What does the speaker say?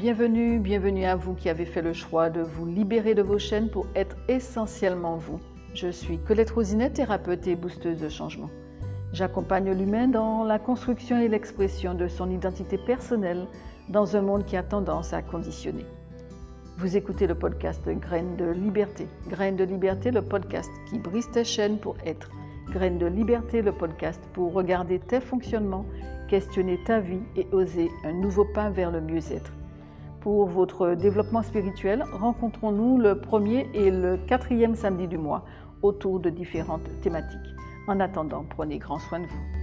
Bienvenue, bienvenue à vous qui avez fait le choix de vous libérer de vos chaînes pour être essentiellement vous. Je suis Colette Rosinet, thérapeute et boosteuse de changement. J'accompagne l'humain dans la construction et l'expression de son identité personnelle dans un monde qui a tendance à conditionner. Vous écoutez le podcast Graines de liberté. Graines de liberté, le podcast qui brise tes chaînes pour être. Graines de liberté, le podcast pour regarder tes fonctionnements, questionner ta vie et oser un nouveau pas vers le mieux-être. Pour votre développement spirituel, rencontrons-nous le premier et le quatrième samedi du mois autour de différentes thématiques. En attendant, prenez grand soin de vous.